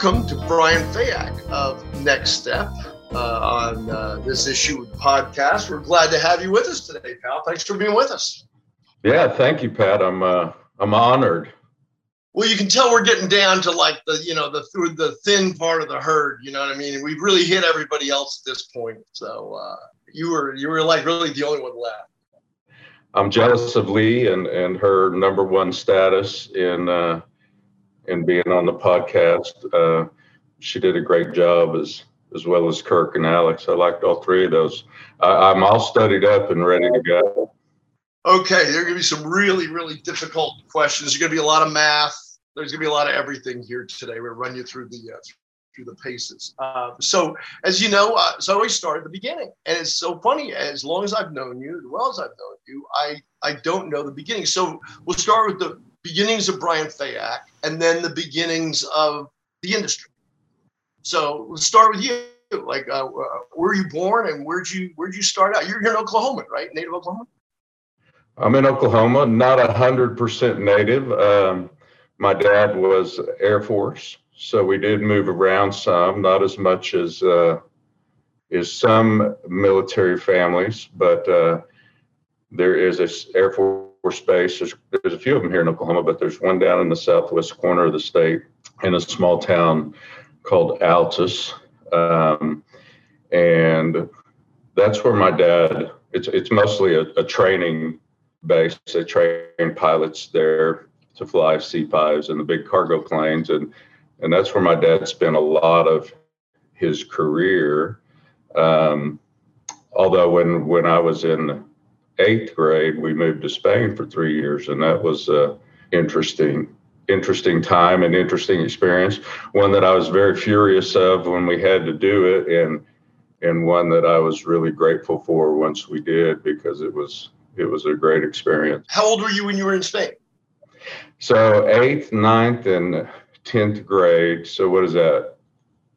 Welcome to Brian Fayak of Nextep uh, on uh, this issue podcast. We're glad to have you with us today, pal. Thanks for being with us. Yeah, thank you, Pat. I'm uh, I'm honored. Well, you can tell we're getting down to like the you know the through the thin part of the herd. You know what I mean? We've really hit everybody else at this point. So uh, you were you were like really the only one left. I'm jealous of Lee and and her number one status in in being on the podcast. Uh, she did a great job as as well as Kirk and Alex. I liked all three of those. I, I'm all studied up and ready to go. Okay, there are going to be some really, really difficult questions. There's going to be a lot of math. There's going to be a lot of everything here today. We'll run you through the uh, through the paces. Uh, so, as you know, uh, so I always start at the beginning, and it's so funny. As long as I've known you, as well as I've known you, I I don't know the beginning. So we'll start with the beginnings of Brian Fayak, and then the beginnings of the industry. So let's start with you. Like, uh, where were you born, and where'd you where'd you start out? You're here in Oklahoma, right? Native Oklahoma. I'm in Oklahoma, not a hundred percent native. Um, my dad was Air Force, so we did move around some, not as much as uh, some military families, but uh, there is a Air Force base. There's, there's a few of them here in Oklahoma, but there's one down in the southwest corner of the state in a small town called Altus, um, and that's where my dad. It's it's mostly a, a training base. They train pilots there to fly C5s and the big cargo planes, and and that's where my dad spent a lot of his career. Um, although when when I was in eighth grade, we moved to Spain for three years, and that was a interesting interesting time and interesting experience. One that I was very furious of when we had to do it, and and one that I was really grateful for once we did because it was it was a great experience. How old were you when you were in Spain? So eighth, ninth, and tenth grade. So what is that?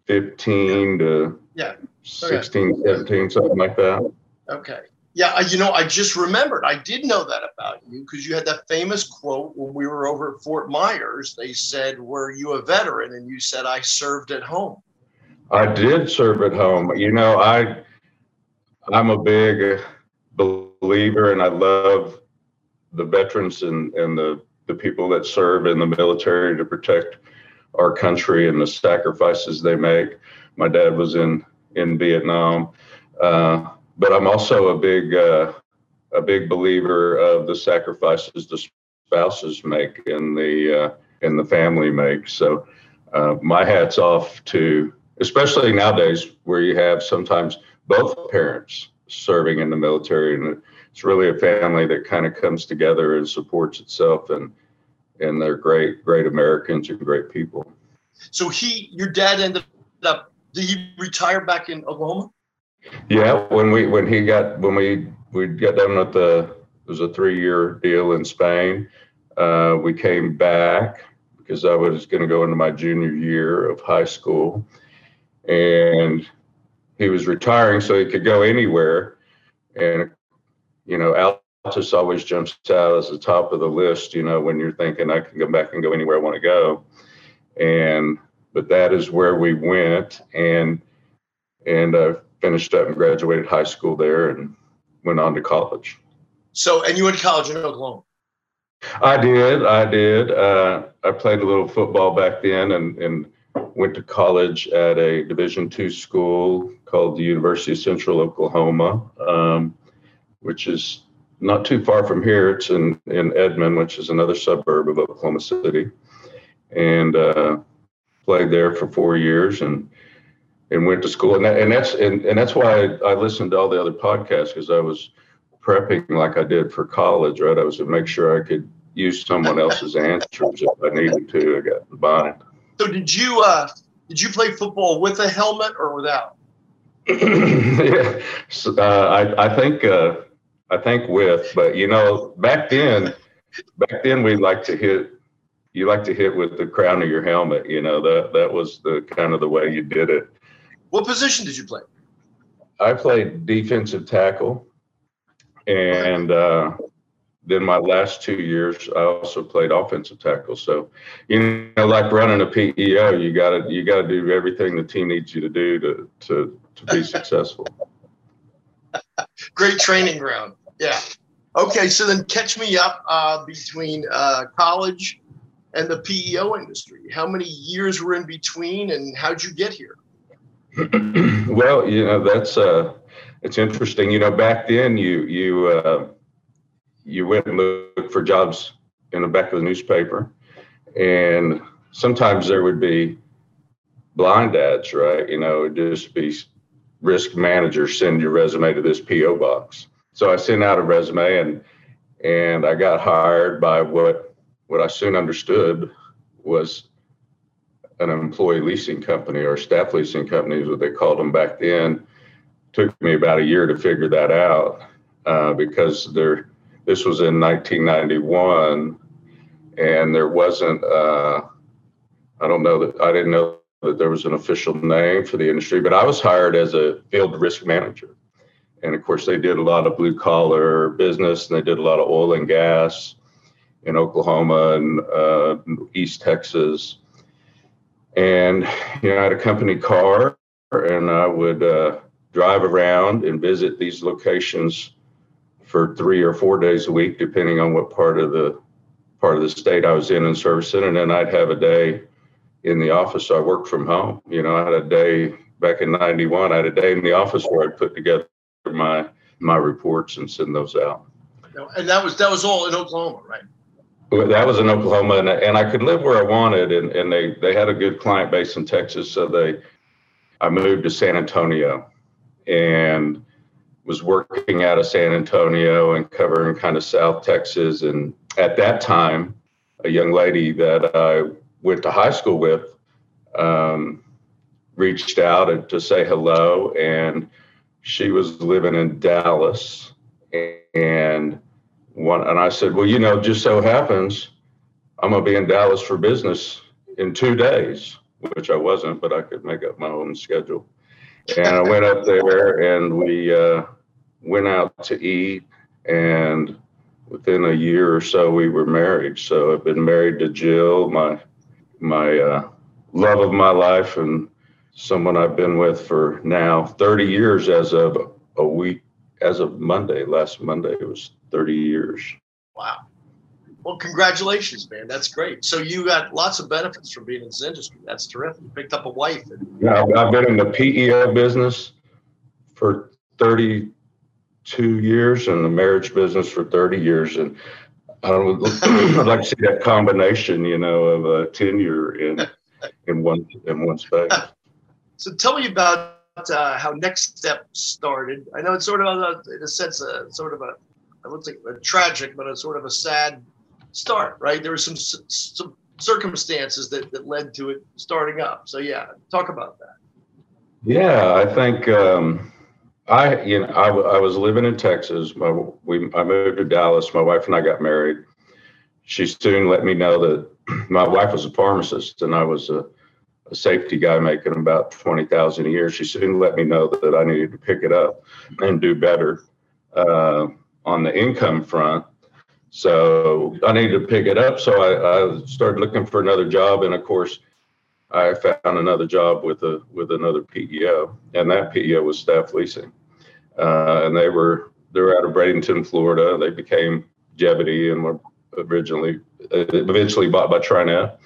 Fifteen to Yeah. 16, 17, something like that. Okay. Yeah, you know, I just remembered. I did know that about you because you had that famous quote when we were over at Fort Myers. They said, "Were you a veteran?" And you said, "I served at home." I did serve at home. You know, I I'm a big believer, and I love the veterans and and the the people that serve in the military to protect our country and the sacrifices they make. My dad was in in Vietnam, uh, but I'm also a big uh, a big believer of the sacrifices the spouses make and the uh, and the family make. So uh, my hats off to especially nowadays where you have sometimes both parents serving in the military and it's really a family that kind of comes together and supports itself and and they're great great americans and great people So he, your dad, ended up. Did he retire back in Oklahoma? Yeah when we when he got when we we got done with the it was a three year deal in spain uh, we came back because i was going to go into my junior year of high school. And he was retiring so he could go anywhere. And you know Altus always jumps out as the top of the list you know when you're thinking i can go back and go anywhere i want to go. And but that is where we went. And and uh, finished up and graduated high school there and went on to college. So, and you went to college in Oklahoma. i did i did. Uh, i played a little football back then and and went to college at a division two school called the university of central oklahoma um, which is not too far from here. It's in in edmond which is another suburb of oklahoma city. And uh, played there for four years and and went to school. And that, and that's and, and that's why I, I listened to all the other podcasts because I was prepping like I did for college right? I was to make sure I could use someone else's answers if I needed to. I got the bonnet So, did you uh, did you play football with a helmet or without? yeah. So, uh, I I think uh, I think with but you know back then back then we like to hit you like to hit with the crown of your helmet you know? That that was the kind of the way you did it What position did you play? I played defensive tackle, and uh, then my last two years, I also played offensive tackle. So, you know, like running a PEO, you gotta you gotta do everything the team needs you to do to to to be successful. Great training ground. Yeah. Okay, so then catch me up uh, between uh, college and the PEO industry. How many years were in between, and how'd you get here? well, you know that's uh, it's interesting. You know, back then you you uh, you went and looked for jobs in the back of the newspaper, and sometimes there would be blind ads, right? You know, it'd just be risk manager send your resume to this PO box. So I sent out a resume and and I got hired by what what I soon understood was an employee leasing company or staff leasing company is what they called them back then. Took me about a year to figure that out uh, because there this was in 1991 and there wasn't uh, I don't know that I didn't know that there was an official name for the industry, but I was hired as a field risk manager. And of course, they did a lot of blue collar business and they did a lot of oil and gas in Oklahoma and uh, East Texas. And, you know, I had a company car and I would uh, drive around and visit these locations for three or four days a week, depending on what part of the part of the state I was in and servicing. And then I'd have a day in the office. I worked from home. You know, I had a day back in '91. I had a day in the office where I'd put together my my reports and send those out. And that was that was all in Oklahoma, right? That was in Oklahoma, and, and I could live where I wanted, and, and they they had a good client base in Texas, so they I moved to San Antonio, and was working out of San Antonio and covering kind of South Texas, and at that time, a young lady that I went to high school with um, reached out to say hello, and she was living in Dallas, and one and I said, well, you know, just so happens I'm gonna be in Dallas for business in two days, which I wasn't, but I could make up my own schedule. And I went up there, and we uh, went out to eat, and within a year or so, we were married. So I've been married to Jill, my my uh, love of my life and someone I've been with for now 30 years as of a week, as of Monday, last Monday, it was 30 years. Wow. Well, congratulations, man. That's great. So you got lots of benefits from being in this industry. That's terrific. You picked up a wife. And- yeah, I've been in the PEO business for 32 years and the marriage business for 30 years. And I would I'd like to see that combination, you know, of a tenure in in one in one space. So tell me about uh, how Nextep started. I know it's sort of, a, in a sense, a sort of a I wouldn't say a tragic, but a sort of a sad start, right? There were some some circumstances that that led to it starting up. So yeah, talk about that. Yeah, I think. Um, I, you know, I, I was living in Texas. My, we, I moved to Dallas. My wife and I got married. She soon let me know that my wife was a pharmacist and I was a, a safety guy making about 20,000 a year. She soon let me know that, that I needed to pick it up and do better uh, on the income front. So I needed to pick it up. So I, I started looking for another job. And of course, I found another job with a with another PEO, and that PEO was staff leasing uh, and they were they were out of Bradenton, Florida. They became Gevity and were originally uh, eventually bought by TriNet,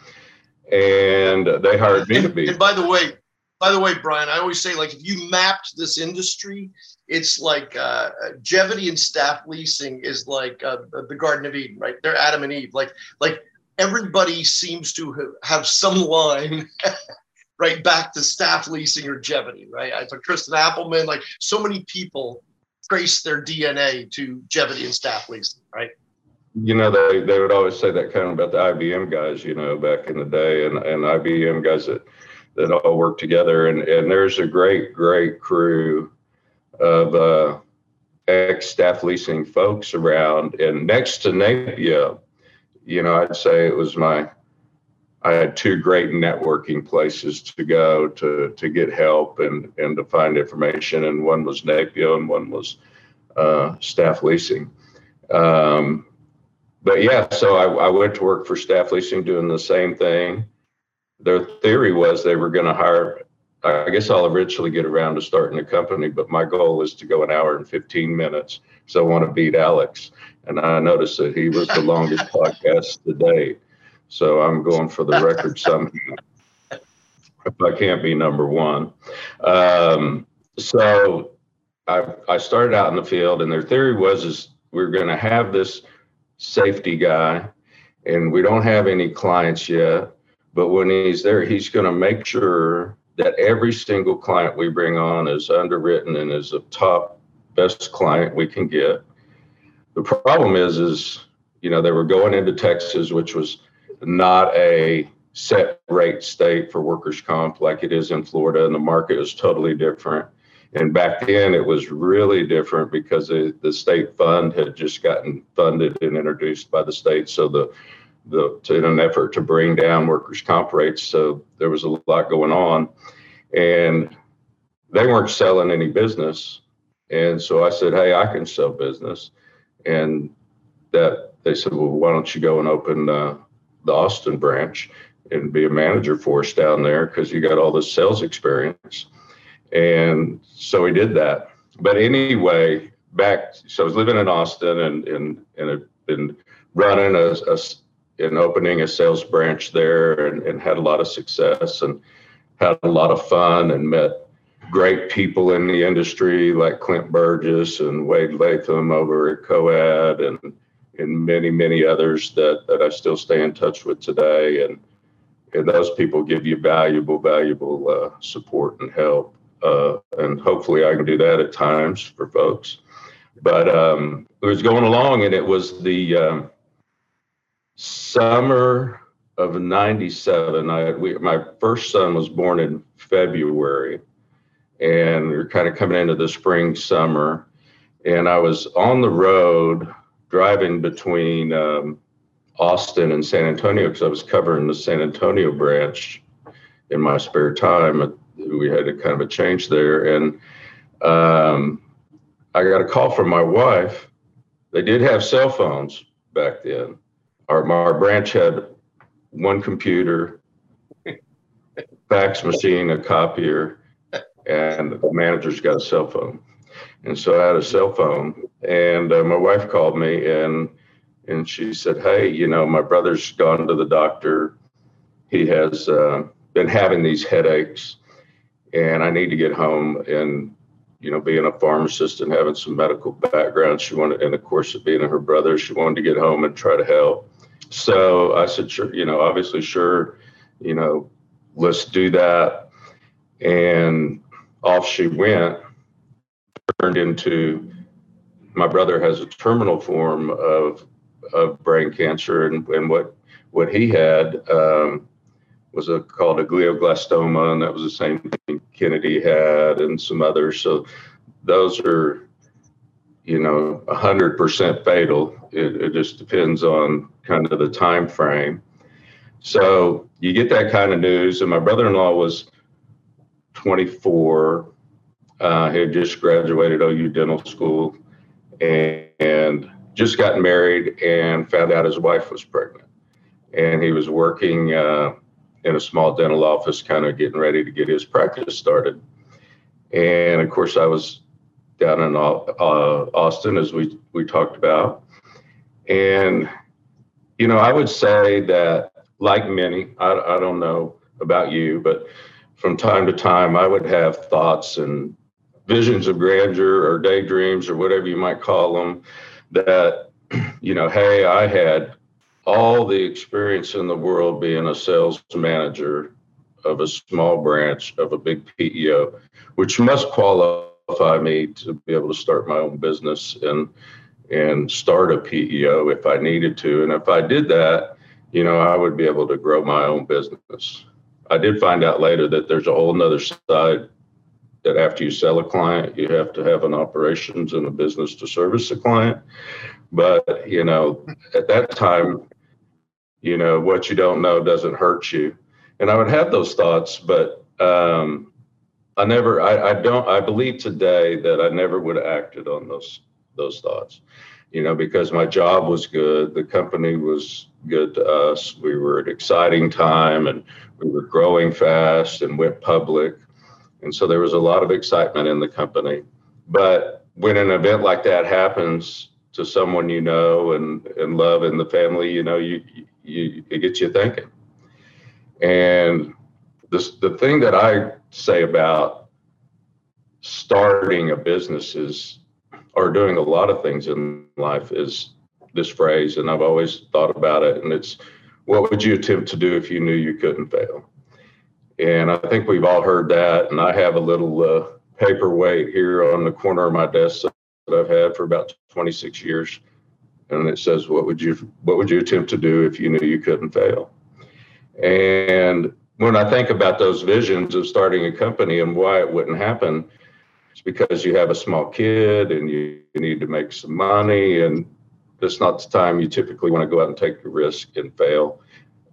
and they hired me to be. And by the way, by the way, Brian, I always say like if you mapped this industry, it's like uh, Gevity and staff leasing is like uh, the Garden of Eden, right? They're Adam and Eve. Like like everybody seems to have some line right back to staff leasing or Gevity, right? I took Tristan Appleman, like so many people trace their DNA to Gevity and staff leasing, right? You know, they, they would always say that kind of about the IBM guys, you know, back in the day and, and IBM guys that, that all work together. And, and there's a great, great crew of uh, ex staff leasing folks around. And next to NAPEO, you know, I'd say it was my I had two great networking places to go to to get help and and to find information. And one was NAPEO and one was uh, staff leasing. Um, but yeah, so I, I went to work for Staff Leasing doing the same thing. Their theory was they were going to hire. I guess I'll eventually get around to starting a company, but my goal is to go an hour and 15 minutes. So I want to beat Alex. And I noticed that he was the longest podcast to date. So I'm going for the record somehow. If I can't be number one. Um, so I, I started out in the field, and their theory was is we're going to have this safety guy, and we don't have any clients yet. But when he's there, he's going to make sure that every single client we bring on is underwritten and is a top best client we can get. The problem is, is you know they were going into Texas, which was not a set rate state for workers' comp like it is in Florida, and the market is totally different. And back then, it was really different because it, the state fund had just gotten funded and introduced by the state. So the the in an effort to bring down workers' comp rates, so there was a lot going on, and they weren't selling any business. And so I said, "Hey, I can sell business," and that they said, "Well, why don't you go and open uh, the Austin branch and be a manager for us down there because you got all this sales experience?" And so he did that. But anyway, back, so I was living in Austin and, and, and had been running a, a and opening a sales branch there and, and had a lot of success and had a lot of fun and met great people in the industry like Clint Burgess and Wade Latham over at Coad and and many many others that that I still stay in touch with today and and those people give you valuable valuable uh, support and help uh, and hopefully I can do that at times for folks. But um, it was going along, and it was the um, summer of '97. I we, my first son was born in February, and we were kind of coming into the spring summer, and I was on the road driving between um, Austin and San Antonio because I was covering the San Antonio branch in my spare time we had a kind of a change there. And um, I got a call from my wife. They did have cell phones back then. Our, our branch had one computer, fax machine, a copier, and the manager's got a cell phone. And so I had a cell phone, and uh, my wife called me and and she said, "Hey, you know, my brother's gone to the doctor. He has uh, been having these headaches, and I need to get home. And you know, being a pharmacist and having some medical background, she wanted, and of course, being her brother, she wanted to get home and try to help. So I said, sure, you know, obviously, sure, you know, let's do that. And off she went, turned into my brother has a terminal form of of brain cancer, and, and what what he had um, was a, called a glioblastoma, and that was the same thing Kennedy had, and some others. So those are, you know, hundred percent fatal. It, it just depends on kind of the time frame. So you get that kind of news, and my brother-in-law was 24. Uh, he had just graduated OU dental school, and, and just got married, and found out his wife was pregnant, and he was working. Uh, in a small dental office, kind of getting ready to get his practice started. And of course, I was down in uh, Austin, as we we talked about. And you know, I would say that, like many, I, I don't know about you, but from time to time, I would have thoughts and visions of grandeur or daydreams or whatever you might call them that, you know, hey, I had all the experience in the world being a sales manager of a small branch of a big PEO, which must qualify me to be able to start my own business and and start a PEO if I needed to. And if I did that, you know, I would be able to grow my own business. I did find out later that there's a whole nother side that after you sell a client, you have to have an operations and a business to service the client. But, you know, at that time, you know what you don't know doesn't hurt you and i would have those thoughts but um, i never I, I don't i believe today that i never would have acted on those those thoughts you know, because my job was good, the company was good to us. We were at exciting time and we were growing fast and went public. And so there was a lot of excitement in the company. But when an event like that happens to someone you know and, and love in the family, you know, you, you it gets you thinking. And this, the thing that I say about starting a business is or doing a lot of things in life is this phrase, and I've always thought about it, and it's what would you attempt to do if you knew you couldn't fail? And I think we've all heard that, and I have a little uh, paperweight here on the corner of my desk that I've had for about 26 years, and it says, "What would you What would you attempt to do if you knew you couldn't fail?" And when I think about those visions of starting a company and why it wouldn't happen, it's because you have a small kid and you, you need to make some money and that's not the time you typically want to go out and take a risk and fail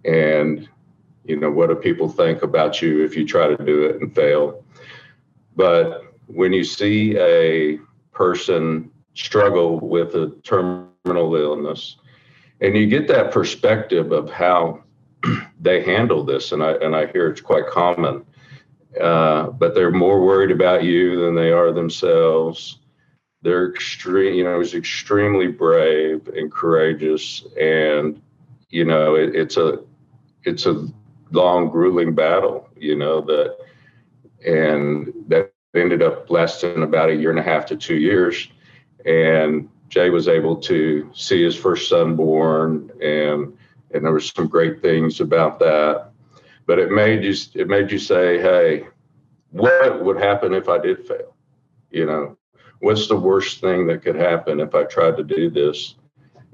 and you know what do people think about you if you try to do it and fail but when you see a person struggle with a terminal illness. And you get that perspective of how they handle this and i and i hear it's quite common. Uh, but they're more worried about you than they are themselves. They're extreme, you know, he's extremely brave and courageous, and you know, it, it's a it's a long, grueling battle, you know that, and that ended up lasting about a year and a half to two years, and Jay was able to see his first son born, and and there were some great things about that but it made you it made you say, hey, what would happen if I did fail? You know, what's the worst thing that could happen if I tried to do this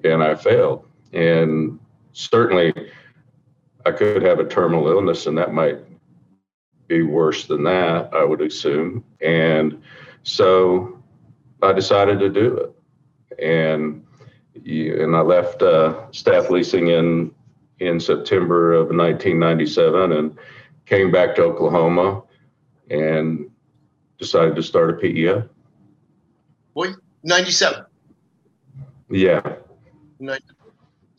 and I failed? And certainly I could have a terminal illness and that might be worse than that, I would assume. And so I decided to do it. And and I left uh, staff leasing in in September of 1997 and came back to Oklahoma and decided to start a PEO. What, 97? Yeah.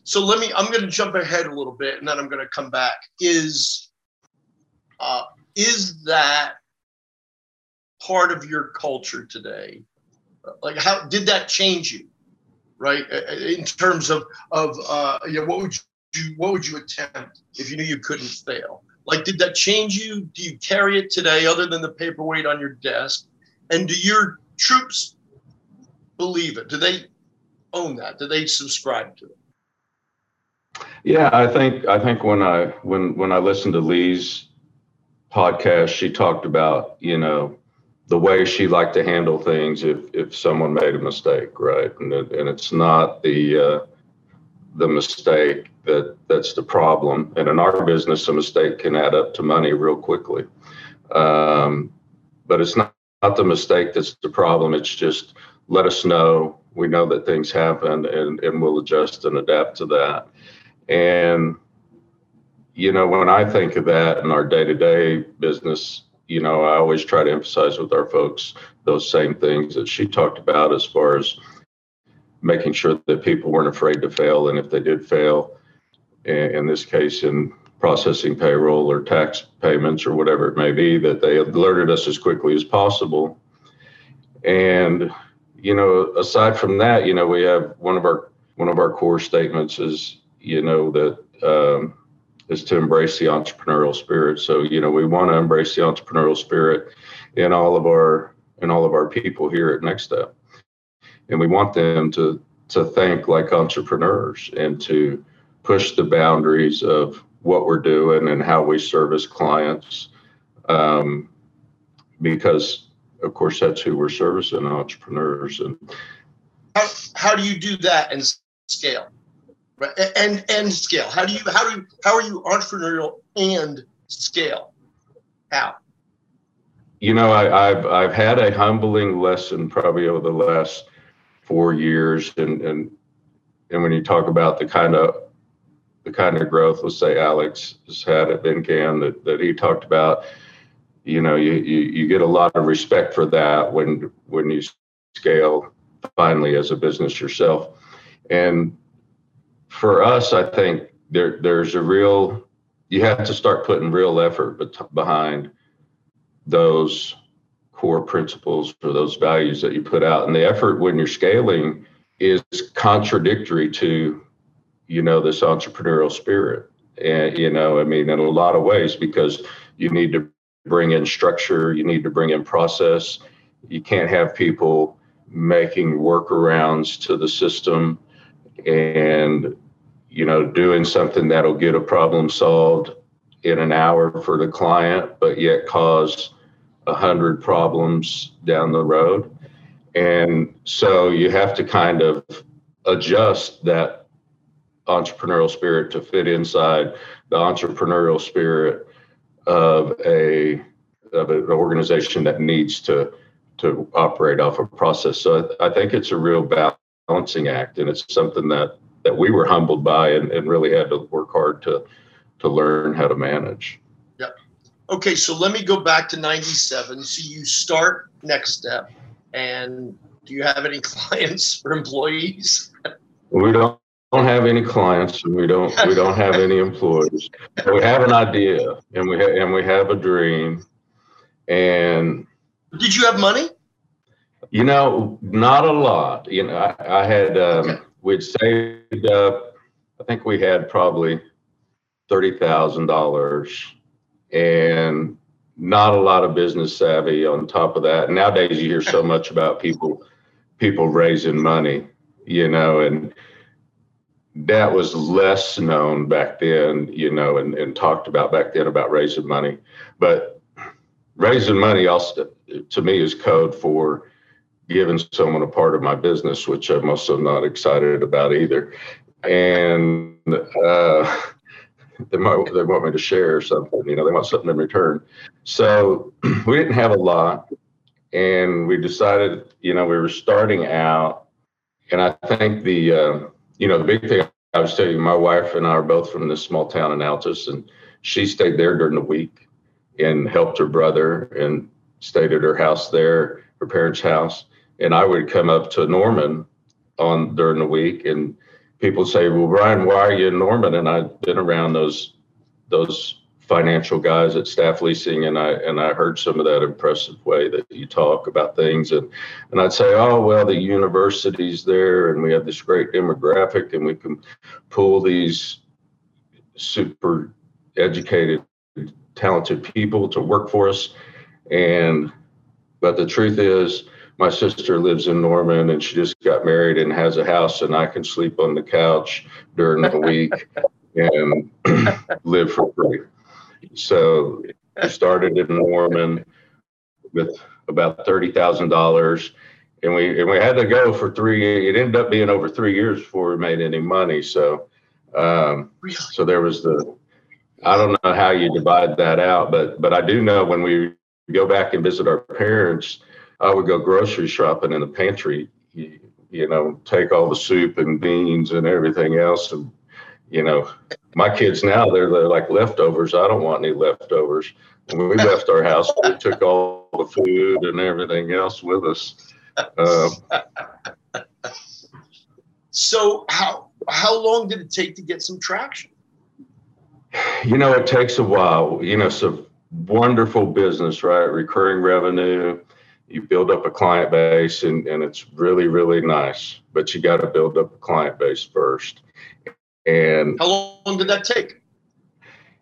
So let me, I'm going to jump ahead a little bit and then I'm going to come back. Is, uh, is that part of your culture today? Like, how did that change you? Right, in terms of of uh, you know, what would you what would you attempt if you knew you couldn't fail? Like, did that change you? Do you carry it today, other than the paperweight on your desk? And do your troops believe it? Do they own that? Do they subscribe to it? Yeah, I think I think when I when when I listened to Lee's podcast, she talked about you know the way she liked to handle things if if someone made a mistake, right? And it, and it's not the uh, the mistake that that's the problem. And in our business, a mistake can add up to money real quickly. Um, but it's not, not the mistake that's the problem. It's just let us know. We know that things happen and, and we'll adjust and adapt to that. And, you know, when I think of that in our day to day business, you know, I always try to emphasize with our folks those same things that she talked about as far as making sure that people weren't afraid to fail. And if they did fail, in this case, in processing payroll or tax payments or whatever it may be, that they alerted us as quickly as possible. And, you know, aside from that, you know, we have one of our one of our core statements is, you know, that um, is to embrace the entrepreneurial spirit. So, you know, we want to embrace the entrepreneurial spirit in all of our in all of our people here at Nextep and we want them to to think like entrepreneurs and to push the boundaries of what we're doing and how we service clients um, because of course that's who we're servicing entrepreneurs. And how, how do you do that and scale right. And and scale. How do you how do you how are you entrepreneurial and scale? How? You know I, i've i've had a humbling lesson probably over the last four years. And and and when you talk about the kind of the kind of growth let's say alex has had at Bencan that, that he talked about you know you, you you get a lot of respect for that when when you scale finally as a business yourself. And for us, I think there there's a real you have to start putting real effort behind those core principles or those values that you put out. And the effort when you're scaling is contradictory to, you know, this entrepreneurial spirit. And, you know, I mean, in a lot of ways, because you need to bring in structure, you need to bring in process. You can't have people making workarounds to the system and you know doing something that'll get a problem solved in an hour for the client but yet cause a hundred problems down the road and so you have to kind of adjust that entrepreneurial spirit to fit inside the entrepreneurial spirit of a of an organization that needs to to operate off a process. So I, think it's a real balancing act, and it's something that that we were humbled by and, and really had to work hard to to learn how to manage. Yep. Okay, so let me go back to 97. So you start Nextep and do you have any clients or employees? We don't don't have any clients and we don't we don't have any employees. We have an idea and we ha- and we have a dream and did you have money? You know, not a lot. You know, I, I had um, okay. we'd saved up. I think we had probably thirty thousand dollars, and not a lot of business savvy on top of that. Nowadays, you hear so much about people people raising money, you know, and that was less known back then, you know, and, and talked about back then about raising money. But raising money also to me is code for giving someone a part of my business, which I'm also not excited about either. And uh, they might they want me to share something, you know, they want something in return. So we didn't have a lot, and we decided, you know, we were starting out, and I think the uh, you know the big thing I was telling you, my wife and I are both from this small town in Altus, and she stayed there during the week and helped her brother and stayed at her house there, her parents' house. And I would come up to Norman on during the week and people say, Well, Brian, why are you in Norman? And I'd been around those those financial guys at staff leasing and I and I heard some of that impressive way that you talk about things and and I'd say, Oh well the university's there and we have this great demographic and we can pull these super educated talented people to work for us. And but the truth is, my sister lives in Norman and she just got married and has a house, and I can sleep on the couch during the week and live for free. So I started in Norman with about thirty thousand dollars, and we and we had to go for three. It ended up being over three years before we made any money. So, um, really? so there was the I don't know how you divide that out, but but I do know when we go back and visit our parents, I would go grocery shopping in the pantry. You, you know, take all the soup and beans and everything else, and you know, my kids now they're, they're like leftovers. I don't want any leftovers. When we left our house, we took all the food and everything else with us. Uh, so how how long did it take to get some traction? You know, it takes a while. You know, it's a wonderful business, right? Recurring revenue. You build up a client base, and, and it's really, really nice. But you got to build up a client base first. And how long did that take?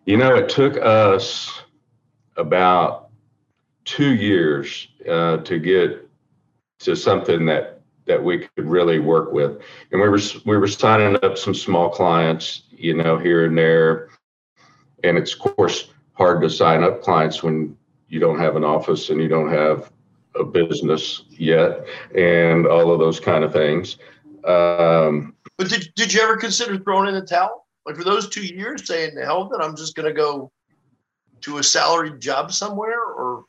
You know, it took us about two years uh, to get to something that that we could really work with. And we were we were signing up some small clients, you know, here and there and it's of course hard to sign up clients when you don't have an office and you don't have a business yet and all of those kind of things. Um, but did, did you ever consider throwing in the towel? Like for those two years saying the hell that i'm just going to go to a salaried job somewhere or?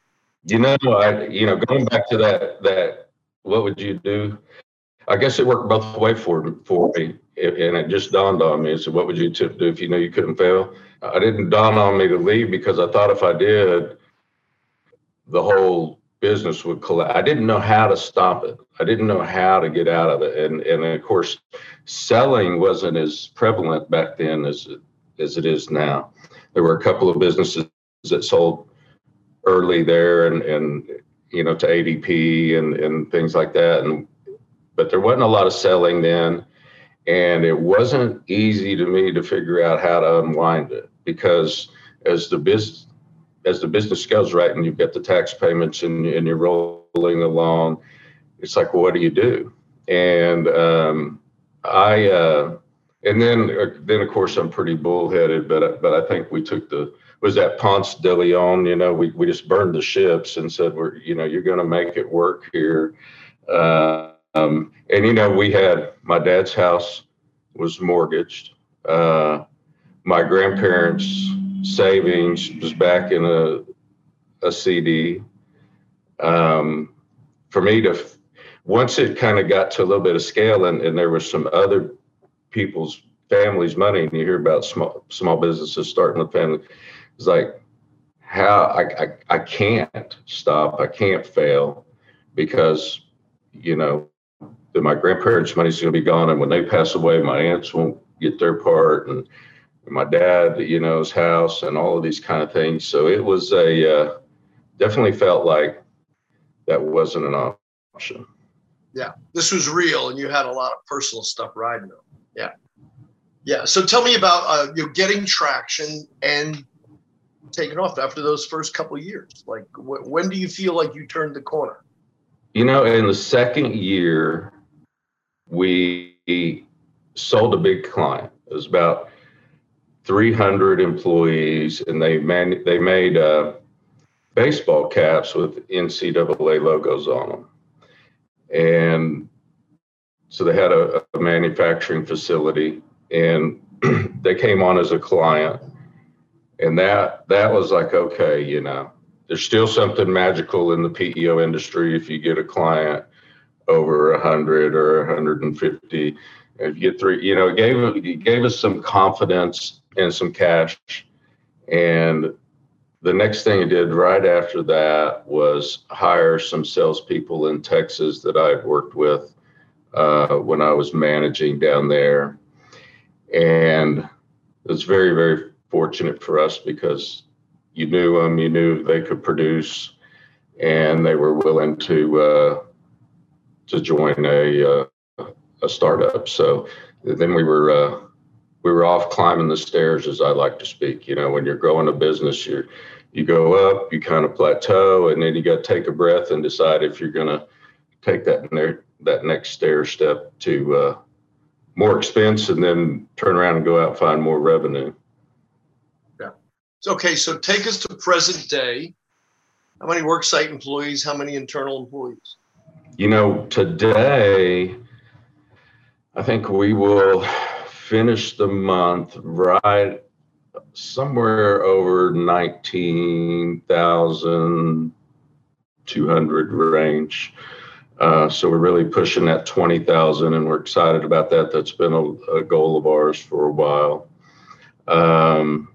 You know i you know going back to that that what would you do? I guess it worked both way for for me and it just dawned on me so what would you do if you knew you couldn't fail? I didn't dawn on me to leave because I thought if I did, the whole business would collapse. I didn't know how to stop it. I didn't know how to get out of it. And and of course, selling wasn't as prevalent back then as it, as it is now. There were a couple of businesses that sold early there and and you know to ADP and and things like that and but there wasn't a lot of selling then and it wasn't easy to me to figure out how to unwind it because as the business as the business goes right and you've got the tax payments and, and you're rolling along it's like well, what do you do? And um, i uh, and then uh, then of course i'm pretty bullheaded but but i think we took the was that ponce de leon you know we, we just burned the ships and said we're you know you're going to make it work here. Uh, um, and you know we had my dad's house was mortgaged. Uh, my grandparents savings was back in a a CD. Um, for me to once it kind of got to a little bit of scale and, and there was some other people's families' money, and you hear about small small businesses starting a family, it's like how I, I I can't stop, I can't fail because you know my grandparents' money's going to be gone, and when they pass away, my aunts won't get their part, and my dad, you know, his house and all of these kind of things. So it was a uh, definitely felt like that wasn't an option. Yeah, this was real, and you had a lot of personal stuff riding them. Yeah, yeah. So tell me about uh, you know, getting traction and taking off after those first couple years. Like, wh- when do you feel like you turned the corner? You know, in the second year, we sold a big client. It was about 300 employees, and they man they made uh, baseball caps with NCAA logos on them, and so they had a, a manufacturing facility, and they came on as a client, and that that was like okay, you know, there's still something magical in the PEO industry if you get a client over 100 or 150 if you get three you know it gave it gave us some confidence and some cash. And the next thing I did right after that was hire some salespeople in Texas that I'd worked with uh, when I was managing down there. And it's very, very fortunate for us because you knew them, you knew they could produce, and they were willing to uh, to join a uh, a startup. So then we were uh, we were off climbing the stairs, as I like to speak. You know, when you're growing a business, you you go up, you kind of plateau, and then you got to take a breath and decide if you're going to take that that next stair step to uh, more expense, and then turn around and go out and find more revenue. Yeah. So okay, so take us to present day. How many worksite employees? How many internal employees? You know, today, I think we will finished the month right somewhere over 19,200 range. Uh, so we're really pushing that 20,000 and we're excited about that. That's been a, a goal of ours for a while. Um,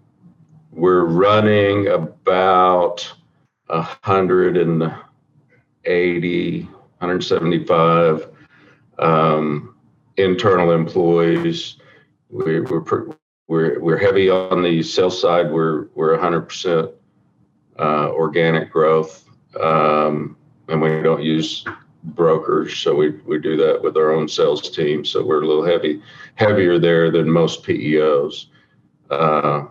we're running about 180, 175 um, internal employees we, we're we're we're heavy on the sales side. We're we're 100% uh, organic growth, um, and we don't use brokers, so we we do that with our own sales team. So we're a little heavy heavier there than most PEOs. Uh,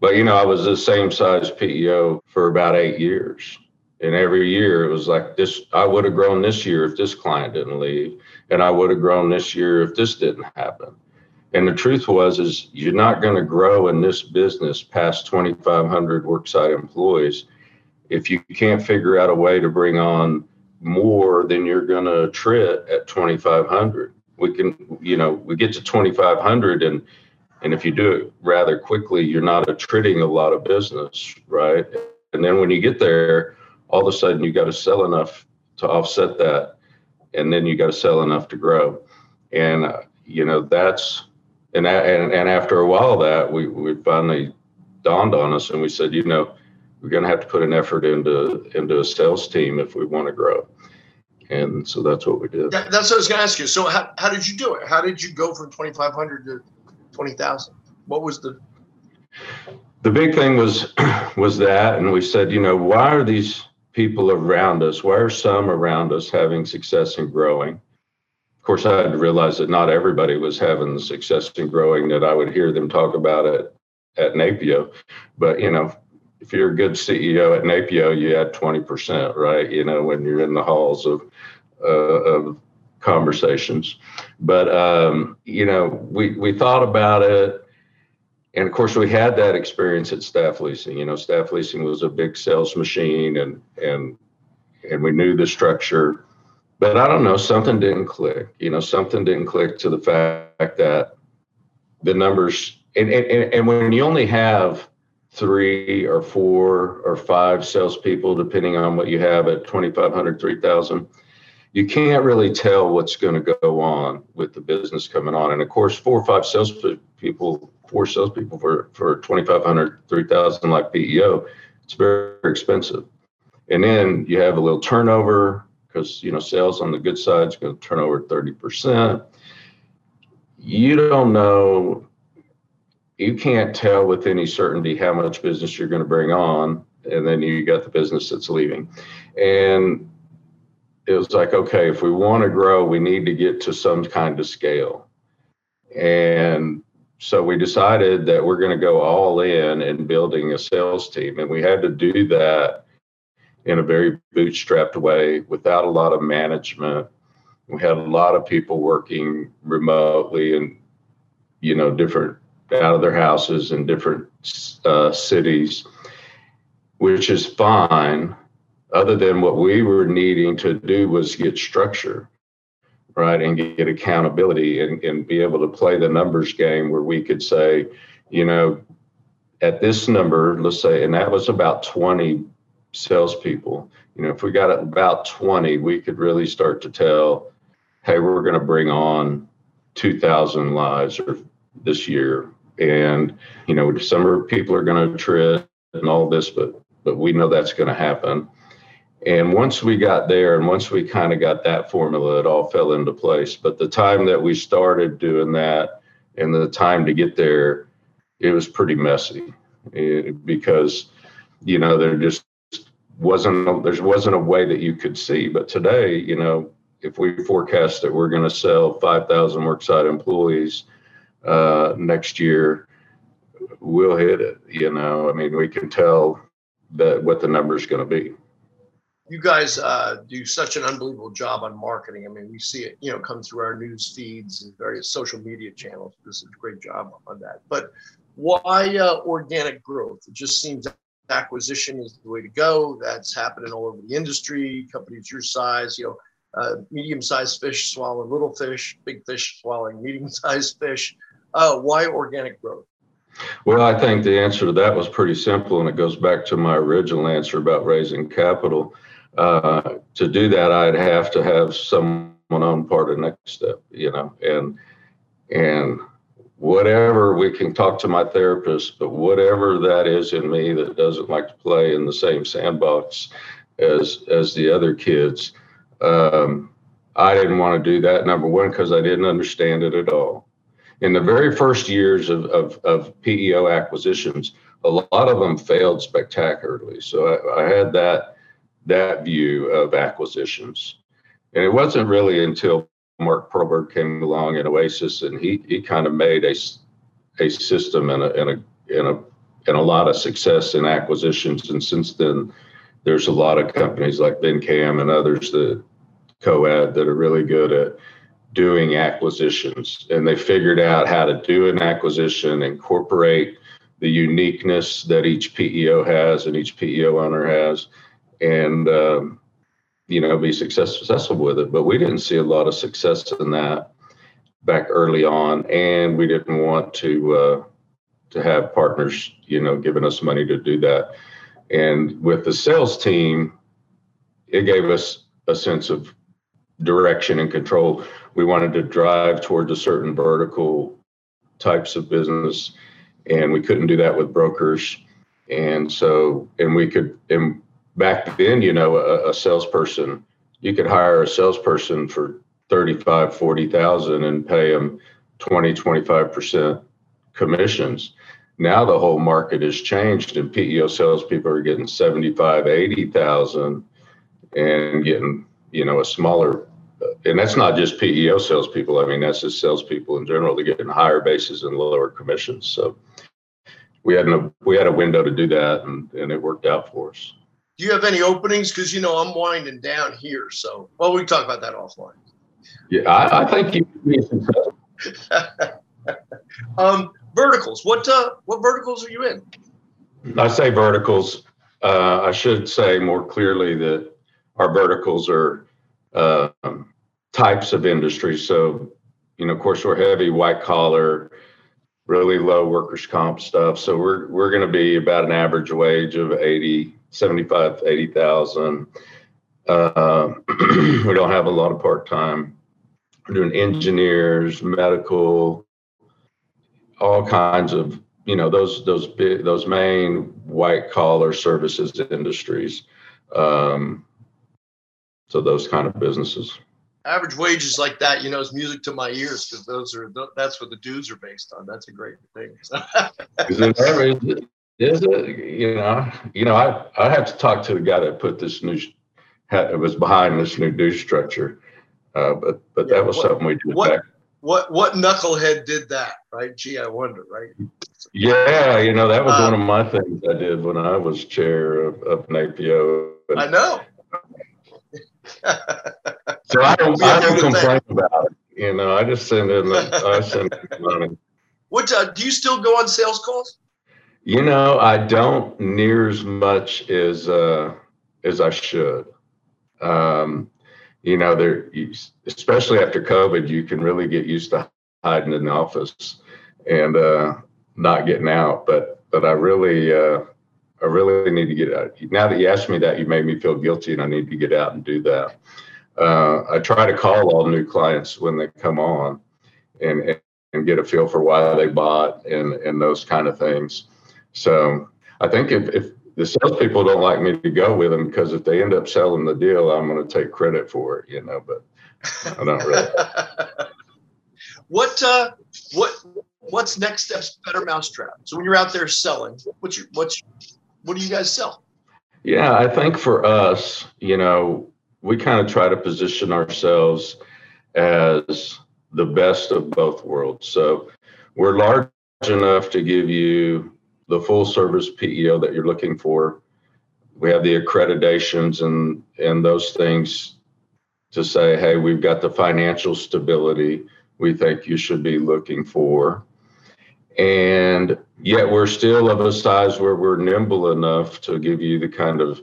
but you know, I was the same size PEO for about eight years. And every year it was like this I would have grown this year if this client didn't leave. And I would have grown this year if this didn't happen. And the truth was, is you're not going to grow in this business past 2,500 worksite employees if you can't figure out a way to bring on more than you're going to attrit at 2,500. We can, you know, we get to 2,500 and and if you do it rather quickly, you're not attritting a lot of business, right? And then when you get there, all of a sudden you got to sell enough to offset that, and then you got to sell enough to grow. And uh, you know that's and and, and after a while that we, we finally dawned on us and we said you know we're going to have to put an effort into into a sales team if we want to grow. And so that's what we did. Yeah, that's what I was going to ask you. So how, how did you do it? How did you go from 2,500 to 20,000? What was the the big thing was was that and we said you know why are these people around us why are some around us having success and growing course i had to realize that not everybody was having the success in growing that i would hear them talk about it at NAPEO but you know if you're a good ceo at NAPEO you had 20% right you know when you're in the halls of uh, of conversations. But um, you know we we thought about it and of course we had that experience at staff leasing. You know staff leasing was a big sales machine and and and we knew the structure but i don't know something didn't click you know something didn't click to the fact that the numbers and and, and when you only have three or four or five salespeople depending on what you have at 2500 3000 you can't really tell what's going to go on with the business coming on and of course four or five salespeople four salespeople for for 2,500, 3,000 like PEO, it's very expensive. And then you have a little turnover because you know sales on the good side is going to turn over 30%. You don't know, you can't tell with any certainty how much business you're going to bring on, and then you got the business that's leaving. And it was like, okay, if we want to grow, we need to get to some kind of scale. And so we decided that we're going to go all in in building a sales team and we had to do that in a very bootstrapped way without a lot of management. We had a lot of people working remotely and you know different out of their houses in different uh, cities which is fine other than what we were needing to do was get structure right, and get accountability and, and be able to play the numbers game where we could say, you know, at this number, let's say, and that was about 20 salespeople. You know, if we got about 20, we could really start to tell, hey, we're going to bring on 2,000 lives or this year. And, you know, some people are going to trip and all this, but but we know that's going to happen. And once we got there and once we kind of got that formula, it all fell into place. But the time that we started doing that and the time to get there, it was pretty messy it, eh, because, you know, they're just wasn't, a, there wasn't a way that you could see. But today, you know, if we forecast that we're going to sell 5,000 worksite employees uh, next year, we'll hit it. You know, I mean, we can tell that what the number is going to be you guys uh, do such an unbelievable job on marketing. I mean, we see it, you know, come through our news feeds and various social media channels. This is a great job on that. But why uh, organic growth? It just seems acquisition is the way to go. That's happening all over the industry. Companies your size, you know, uh, medium-sized fish swallowing little fish, big fish swallowing medium-sized fish. Uh, why organic growth? Well, I think the answer to that was pretty simple, and it goes back to my original answer about raising capital. Uh, to do that, I'd have to have someone on part of Nextep, you know, and and whatever we can talk to my therapist, but whatever that is in me that doesn't like to play in the same sandbox as as the other kids, um, I didn't want to do that. Number one, because I didn't understand it at all. In the very first years of, of, of PEO acquisitions, a lot of them failed spectacularly. So I, I had that that view of acquisitions. And it wasn't really until Mark Perlberg came along in Oasis and he, he kind of made a, a system and a, and a, and a, and a lot of success in acquisitions. And since then, there's a lot of companies like BenCam and others that Coad that are really good at doing acquisitions. And they figured out how to do an acquisition, incorporate the uniqueness that each PEO has and each PEO owner has and um, you know be success, successful with it. But we didn't see a lot of success in that back early on, and we didn't want to uh, to have partners, you know, giving us money to do that. And with the sales team, it gave us a sense of direction and control. We wanted to drive towards a certain vertical types of business, and we couldn't do that with brokers And so, and we could, and back then, you know, a, a salesperson, you could hire a salesperson for 35, 40,000 and pay them 20, 25% commissions. Now the whole market has changed and PEO salespeople are getting 75, 80,000 and getting, you know, a smaller, and that's not just PEO salespeople. I mean, that's just salespeople in general. They're getting higher bases and lower commissions. So we had a, we had a window to do that and, and it worked out for us. Do you have any openings? Because, you know, I'm winding down here. So, well, we can talk about that offline. Yeah, I, I think you be successful. um, verticals. What uh, what verticals are you in? I say verticals. Uh, I should say more clearly that our verticals are uh, types of industries. So, you know, of course, we're heavy white collar, really low workers' comp stuff. So we're we're going to be about an average wage of 80, 75, 80,000. Uh, we don't have a lot of part time. We're doing engineers, medical, all kinds of you know those those big those main white collar services industries. Um, so those kind of businesses. Average wages like that, you know, is music to my ears because those are that's what the dues are based on. That's a great thing. is, it, is, it, is it? You know, you know, I I have to talk to the guy that put this new it was behind this new due structure. Uh, but but yeah, that was what, something we did what, back. What what knucklehead did that? Right? Gee, I wonder. Right? Yeah, you know that was um, one of my things I did when I was chair of, of NAPEO. I know. so I don't, I don't complain about it. You know, I just send in the, I send in money. What uh, do you still go on sales calls? You know, I don't near as much as uh, as I should. Um, you know, there, especially after COVID, you can really get used to hiding in the office and uh, not getting out. But but I really uh, I really need to get out. Now that you asked me that, you made me feel guilty, and I need to get out and do that. Uh, I try to call all new clients when they come on, and and get a feel for why they bought and and those kind of things. So I think if if the salespeople don't like me to go with them because if they end up selling the deal, I'm going to take credit for it, you know. But I don't really. what uh, what what's Nextep's? Better mousetrap. So when you're out there selling, what's your what's what do you guys sell? Yeah, I think for us, you know, we kind of try to position ourselves as the best of both worlds. So we're large enough to give you the full service PEO that you're looking for. We have the accreditations and and those things to say, hey, we've got the financial stability we think you should be looking for. And yet we're still of a size where we're nimble enough to give you the kind of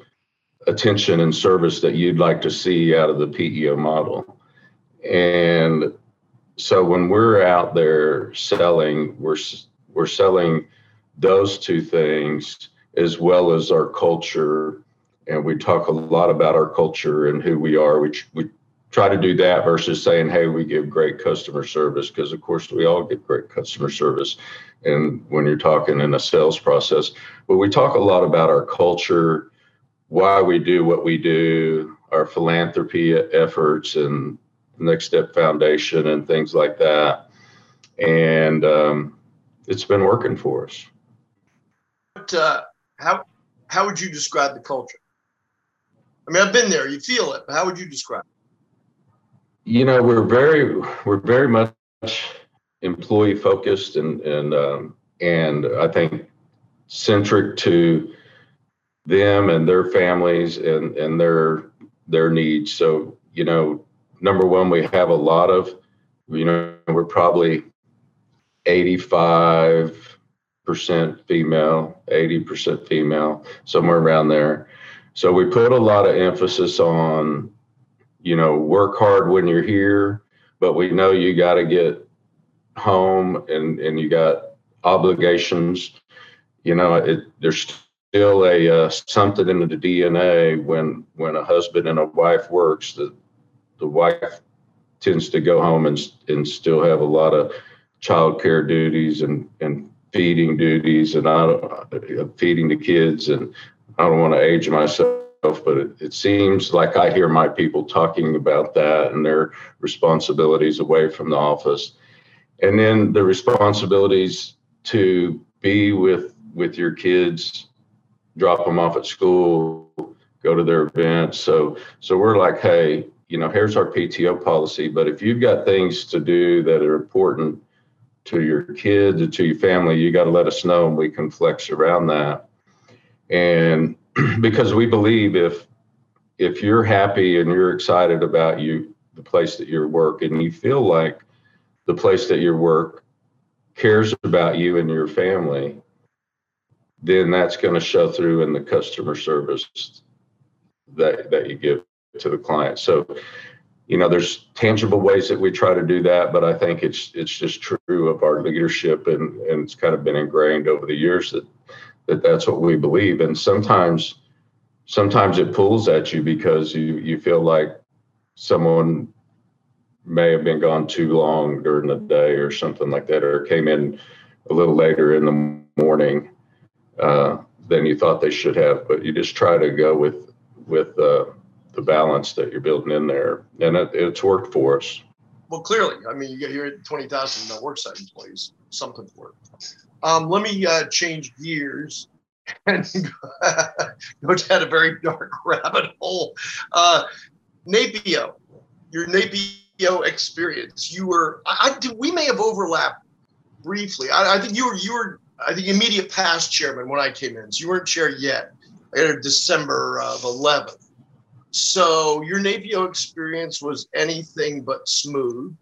attention and service that you'd like to see out of the PEO model. And so when we're out there selling, we're we're selling those two things as well as our culture. And we talk a lot about our culture and who we are. We, we try to do that versus saying hey we give great customer service because of course we all get great customer service. And when you're talking in a sales process but we talk a lot about our culture why we do what we do our philanthropy efforts and Nextep foundation and things like that and um, it's been working for us uh, how how would you describe the culture? I mean, I've been there. You feel it. But how would you describe it? You know, we're very we're very much employee focused and and um, and I think centric to them and their families and and their their needs. So you know, number one, we have a lot of you know we're probably 85 percent female, 80% female, somewhere around there. So we put a lot of emphasis on, you know, work hard when you're here, but we know you got to get home and, and you got obligations. You know, it, there's still a uh, something in the DNA when when a husband and a wife works that the wife tends to go home and and still have a lot of child care duties and and feeding duties and I don't, feeding the kids and I don't want to age myself, but it, it seems like I hear my people talking about that and their responsibilities away from the office. And then the responsibilities to be with with your kids, drop them off at school, go to their events. So so we're like, hey, you know, here's our PTO policy, but if you've got things to do that are important to your kids or to your family, you got to let us know and we can flex around that. And because we believe if if you're happy and you're excited about you the place that you work and you feel like the place that you work cares about you and your family, then that's going to show through in the customer service that that you give to the client. So, you know, there's tangible ways that we try to do that, but I think it's it's just true of our leadership and and it's kind of been ingrained over the years that that that's what we believe. And sometimes sometimes it pulls at you because you you feel like someone may have been gone too long during the day or something like that, or came in a little later in the morning uh, than you thought they should have. But you just try to go with with uh, the balance that you're building in there, and it, it's worked for us. Well, clearly, I mean, you get here at twenty thousand worksite employees, something's worked. Um, let me uh, change gears and go down a very dark rabbit hole. Uh, NAPEO, your NAPEO experience. You were, I, I we may have overlapped briefly. I, I, think you were, you were, I think immediate past chairman when I came in. So you weren't chair yet. In December of 11th. So your NAPEO experience was anything but smooth.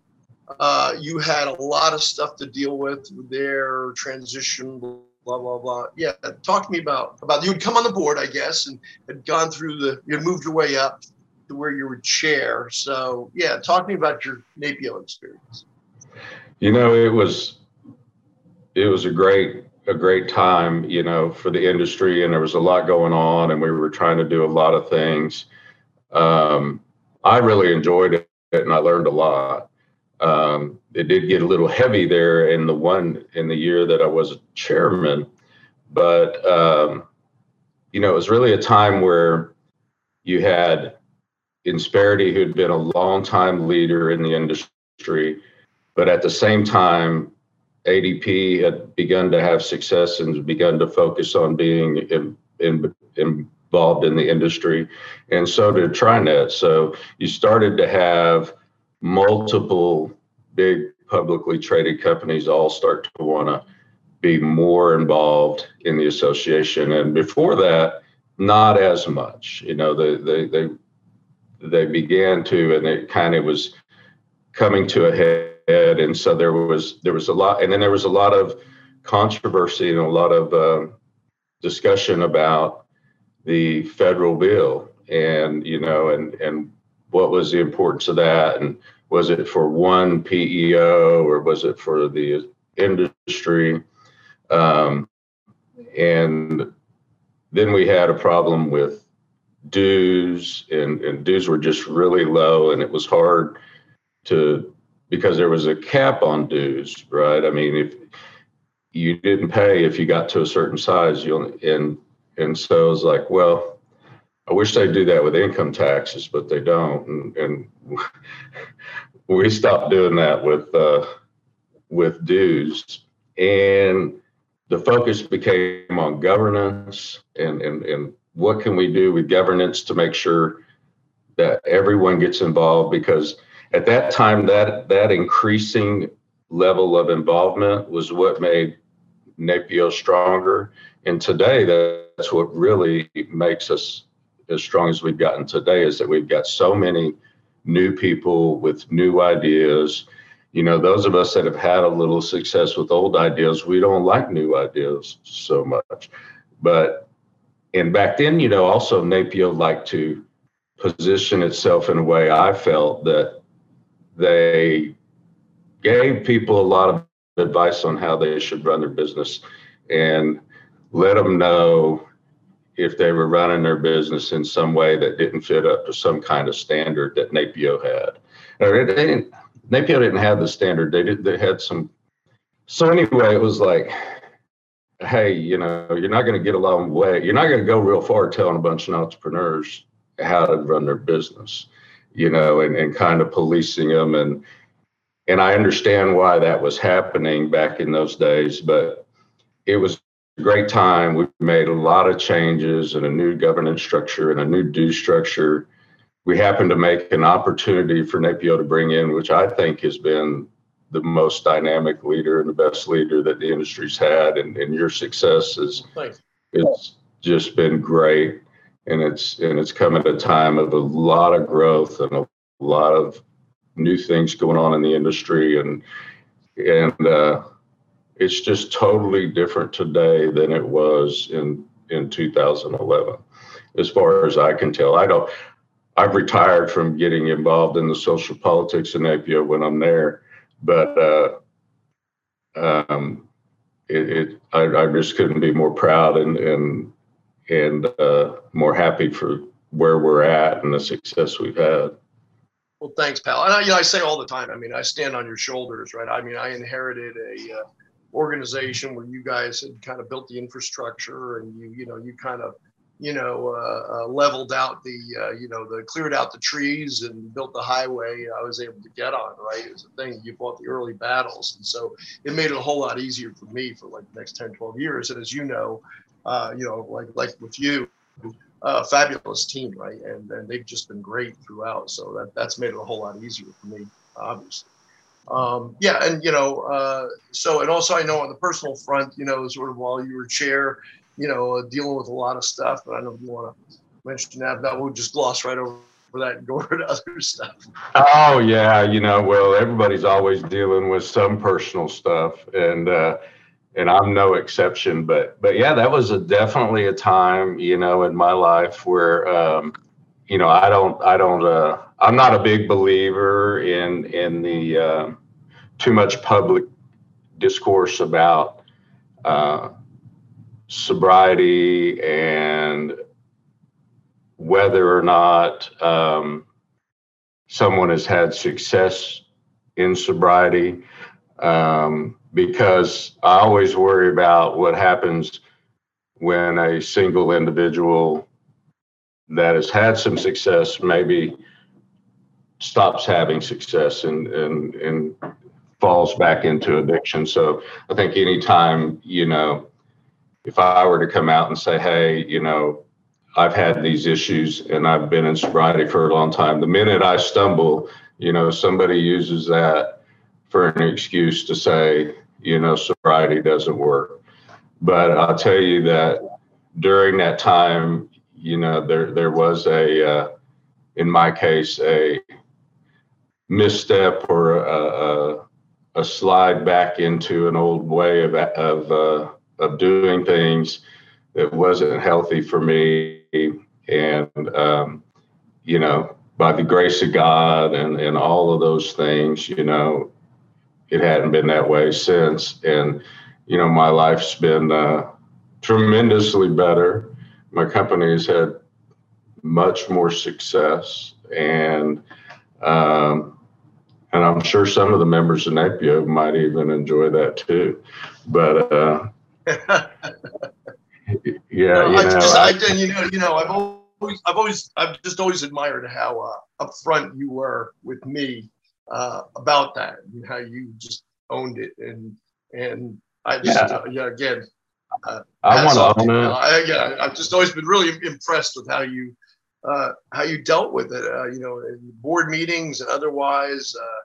Uh, you had a lot of stuff to deal with their transition, blah blah blah. Yeah, talk to me about about you had come on the board, I guess, and had gone through the you moved your way up to where you were chair. So yeah, talk to me about your NAPEO experience. You know, it was it was a great a great time, you know, for the industry, and there was a lot going on, and we were trying to do a lot of things um, I really enjoyed it and I learned a lot. Um, it did get a little heavy there in the one in the year that I was chairman, but um, you know it was really a time where you had Insperity, who'd been a long time leader in the industry, but at the same time, ADP had begun to have success and begun to focus on being in, in, in involved in the industry, and so did TriNet. So you started to have multiple big publicly traded companies all start to want to be more involved in the association. And before that, not as much. You know, they they they they began to, and it kind of was coming to a head. And so there was there was a lot, and then there was a lot of controversy and a lot of uh, discussion about the federal bill and you know and and what was the importance of that and was it for one PEO or was it for the industry? Um, and then we had a problem with dues and, and dues were just really low and it was hard to because there was a cap on dues right? I mean if you didn't pay if you got to a certain size you'll and and so I was like, well, I wish they'd do that with income taxes, but they don't. And, and we stopped doing that with uh, with dues, and the focus became on governance and, and and what can we do with governance to make sure that everyone gets involved? Because at that time that that increasing level of involvement was what made NAPEO stronger. And today that's what really makes us as strong as we've gotten today is that we've got so many new people with new ideas. You know those of us that have had a little success with old ideas we don't like new ideas so much. But and back then you know also NAPEO liked to position itself in a way i felt that they gave people a lot of advice on how they should run their business and let them know if they were running their business in some way that didn't fit up to some kind of standard that NAPEO had. Didn't, NAPEO didn't have the standard. They did. They had some. So anyway, it was like hey, you know, you're not going to get a long way. You're not going to go real far telling a bunch of entrepreneurs how to run their business, you know, and, and kind of policing them. And, and I understand why that was happening back in those days, but it was a great time. We made a lot of changes and a new governance structure and a new due structure. We happened to make an opportunity for NAPEO to bring in, which I think has been the most dynamic leader and the best leader that the industry's had. And, and your success is it's just been great. And it's and it's come at a time of a lot of growth and a lot of new things going on in the industry and and uh, it's just totally different today than it was in in 2011 as far as i can tell i don't i've retired from getting involved in the social politics in NAPEO when i'm there but uh, um, it, it I, I, just couldn't be more proud and and and uh, more happy for where we're at and the success we've had. Well, thanks, pal. And I, you know, I say all the time. I mean, I stand on your shoulders, right? I mean, I inherited a uh, organization where you guys had kind of built the infrastructure, and you, you know, you kind of you know, uh, uh, leveled out the, uh, you know, the cleared out the trees and built the highway I was able to get on, right? It was a thing. You fought the early battles. And so it made it a whole lot easier for me for like the next 10, 12 years. And as you know, uh, you know, like, like with you, uh, fabulous team, right? And, and they've just been great throughout. So that, that's made it a whole lot easier for me, obviously. Um, yeah, and you know, uh, so and also I know on the personal front, you know, sort of while you were chair, you know, uh, dealing with a lot of stuff. But I don't want to mention that. That we'll just gloss right over that and go over to other stuff. Oh yeah, you know, well, everybody's always dealing with some personal stuff, and uh, and I'm no exception. But but yeah, that was a, definitely a time, you know, in my life where, um, you know, I don't I don't uh, I'm not a big believer in in the uh, too much public discourse about. Uh, sobriety and whether or not um, someone has had success in sobriety um, because I always worry about what happens when a single individual that has had some success maybe stops having success and and and falls back into addiction. So I think anytime you know if I were to come out and say, hey, you know, I've had these issues and I've been in sobriety for a long time, the minute I stumble, you know, somebody uses that for an excuse to say, you know, sobriety doesn't work. But I'll tell you that during that time, you know, there there was a, uh, in my case, a misstep or a, a, a slide back into an old way of of uh, of doing things that wasn't healthy for me. And, um, you know, by the grace of God and, and all of those things, you know, it hadn't been that way since. And, you know, my life's been uh, tremendously better. My company has had much more success. And, um, and I'm sure some of the members of NAPEO might even enjoy that too. But uh, yeah, you know, I just, I, and you know, you know, I've always, I've always, I've just always admired how uh, upfront you were with me uh, about that and how you just owned it, and and I just, yeah, uh, yeah again, uh, I want to own it. I, yeah, I've just always been really impressed with how you uh, how you dealt with it. Uh, you know, in board meetings and otherwise. Uh,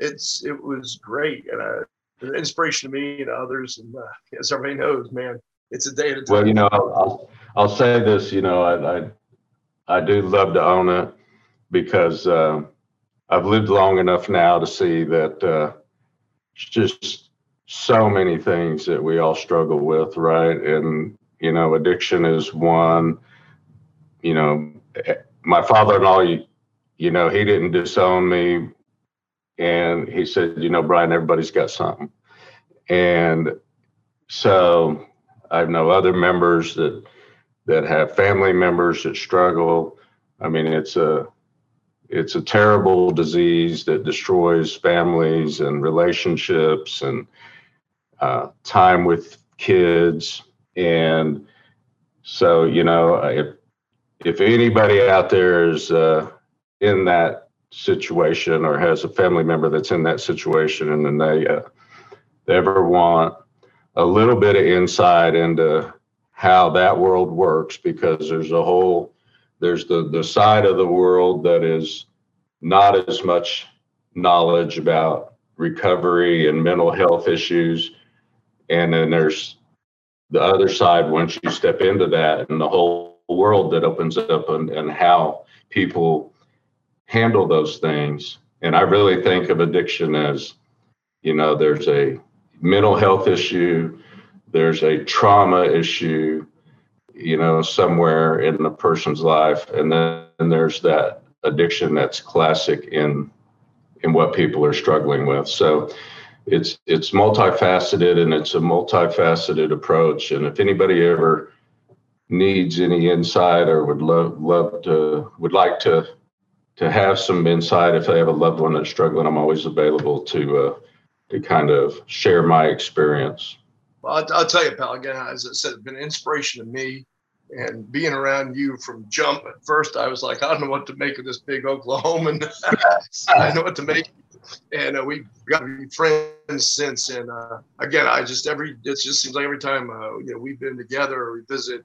it's it was great, and uh, an inspiration to me and others. And uh, as everybody knows, man, it's a day at a time. Well, you know, I'll, I'll say this, you know, I, I, I do love to own it because uh, I've lived long enough now to see that uh, it's just so many things that we all struggle with, right? And, you know, addiction is one, you know, my father-in-law, you, you know, he didn't disown me and he said, you know, Brian, everybody's got something. And so I know other members that that have family members that struggle. I mean, it's a it's a terrible disease that destroys families and relationships and uh, time with kids. And so, you know, if, if anybody out there is uh, in that situation or has a family member that's in that situation and then they, uh, they ever want a little bit of insight into how that world works because there's a whole there's the the side of the world that is not as much knowledge about recovery and mental health issues. And then there's the other side once you step into that and the whole world that opens up and, and how people handle those things. And i really think of addiction as you know there's a mental health issue there's a trauma issue you know somewhere in a person's life and then and there's that addiction that's classic in in what people are struggling with so it's it's multifaceted and it's a multifaceted approach. And if anybody ever needs any insight or would love love to would like to to have some insight if they have a loved one that's struggling, I'm always available to uh, to kind of share my experience. Well, I'll, I'll tell you, pal. Again, as I said, it's been an inspiration to me and being around you from jump at first i was like i don't know what to make of this big oklahoman i don't know what to make and uh, we got to be friends since. And uh, again, I just every it just seems like every time uh, you know we've been together or we visit,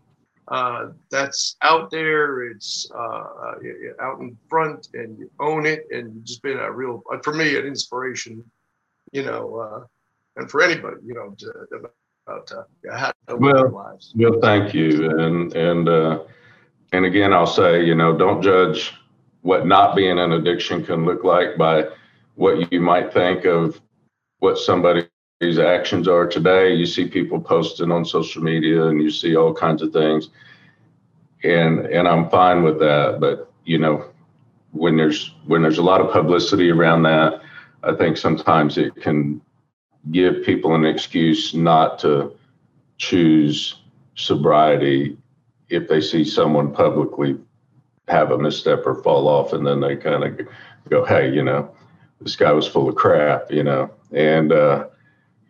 uh, that's out there. It's uh, uh, out in front, and you own it, and you've just been a real for me an inspiration, you know, and for anybody, you know, to, about uh, how to well, lives. Well, thank you, and and and again, I'll say, you know, don't judge what not being an addiction can look like by what you might think of what somebody's actions are today. You see people posting on social media and you see all kinds of things. And and I'm fine with that. But you know, when there's when there's a lot of publicity around that, I think sometimes it can give people an excuse not to choose sobriety if they see someone publicly have a misstep or fall off and then they kind of go hey you know this guy was full of crap, you know. And uh,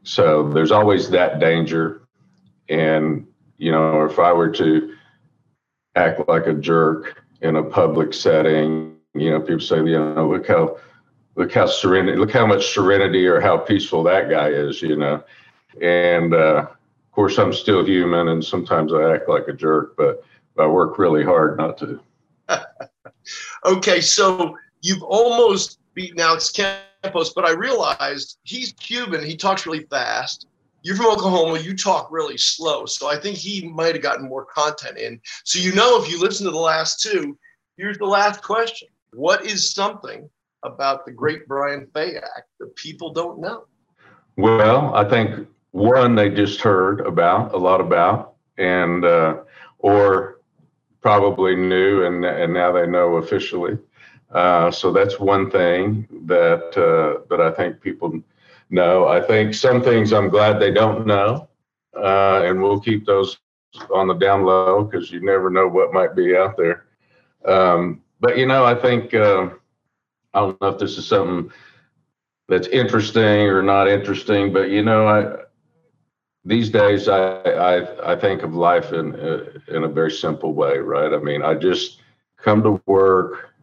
so there's always that danger. And, you know, if I were to act like a jerk in a public setting, you know, people say, you know, look how look how serenity look how much serenity or how peaceful that guy is, you know. And uh, of course I'm still human and sometimes I act like a jerk, but I work really hard not to. okay, so you've almost beaten Alex Campos, but I realized he's Cuban. He talks really fast. You're from Oklahoma. You talk really slow. So I think he might have gotten more content in. So, you know, if you listen to the last two, here's the last question What is something about the great Brian Fayak that people don't know? Well, I think one they just heard about a lot about, and uh, or probably knew, and and now they know officially. Uh, so that's one thing that uh, that I think people know. I think some things I'm glad they don't know, uh, and we'll keep those on the down low because you never know what might be out there. Um, but you know, I think uh, I don't know if this is something that's interesting or not interesting, but you know, I these days I I, I think of life in in a very simple way, right? I mean, I just come to work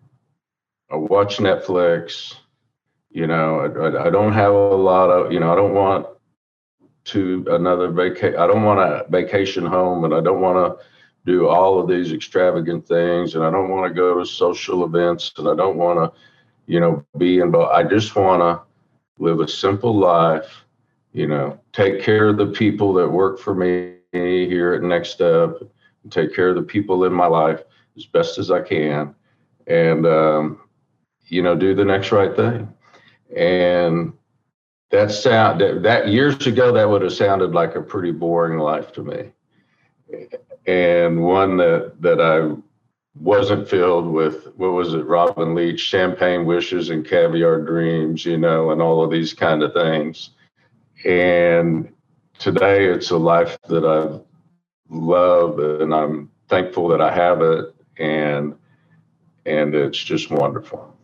I watch Netflix. You know, I, I don't have a lot of, you know, I don't want to another vacation. I don't want a vacation home and I don't want to do all of these extravagant things and I don't want to go to social events and I don't want to, you know, be involved. I just want to live a simple life, you know, take care of the people that work for me here at Nextep, take care of the people in my life as best as I can. And um, you know, do the next right thing. And that sound that, that years ago that would have sounded like a pretty boring life to me. And one that that I wasn't filled with what was it, Robin Leach, champagne wishes and caviar dreams, you know, and all of these kind of things. And today it's a life that I love and I'm thankful that I have it and and it's just wonderful.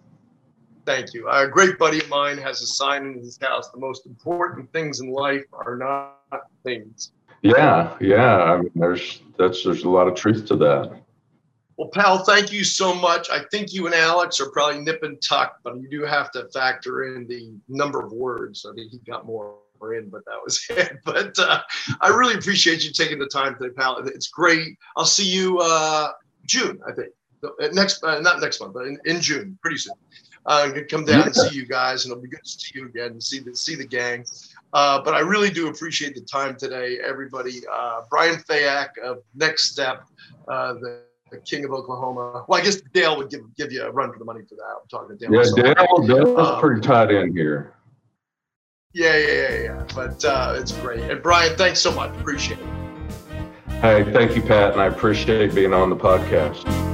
Thank you. A great buddy of mine has a sign in his house. The most important things in life are not things. Yeah, yeah. I mean, there's that's there's a lot of truth to that. Well, pal, thank you so much. I think you and Alex are probably nip and tuck, but you do have to factor in the number of words. I think he got more in, but that was it. But uh, I really appreciate you taking the time today, pal. It's great. I'll see you uh, June, I think. Uh, next, uh, not next month, but in, in June, pretty soon. Uh, I'm gonna come down and see you guys, and it'll be good to see you again and see the see the gang. Uh, but I really do appreciate the time today, everybody. Brian Fayak of Nextep, the, the, king of Oklahoma. Well, I guess Dale would give give you a run for the money for that. I'm talking to Dale. Yeah, Dale, Dale's um, pretty tight in here. Yeah, yeah, yeah, yeah. But uh, it's great. And Brian, thanks so much. Appreciate it. Hey, thank you, Pat, and I appreciate being on the podcast.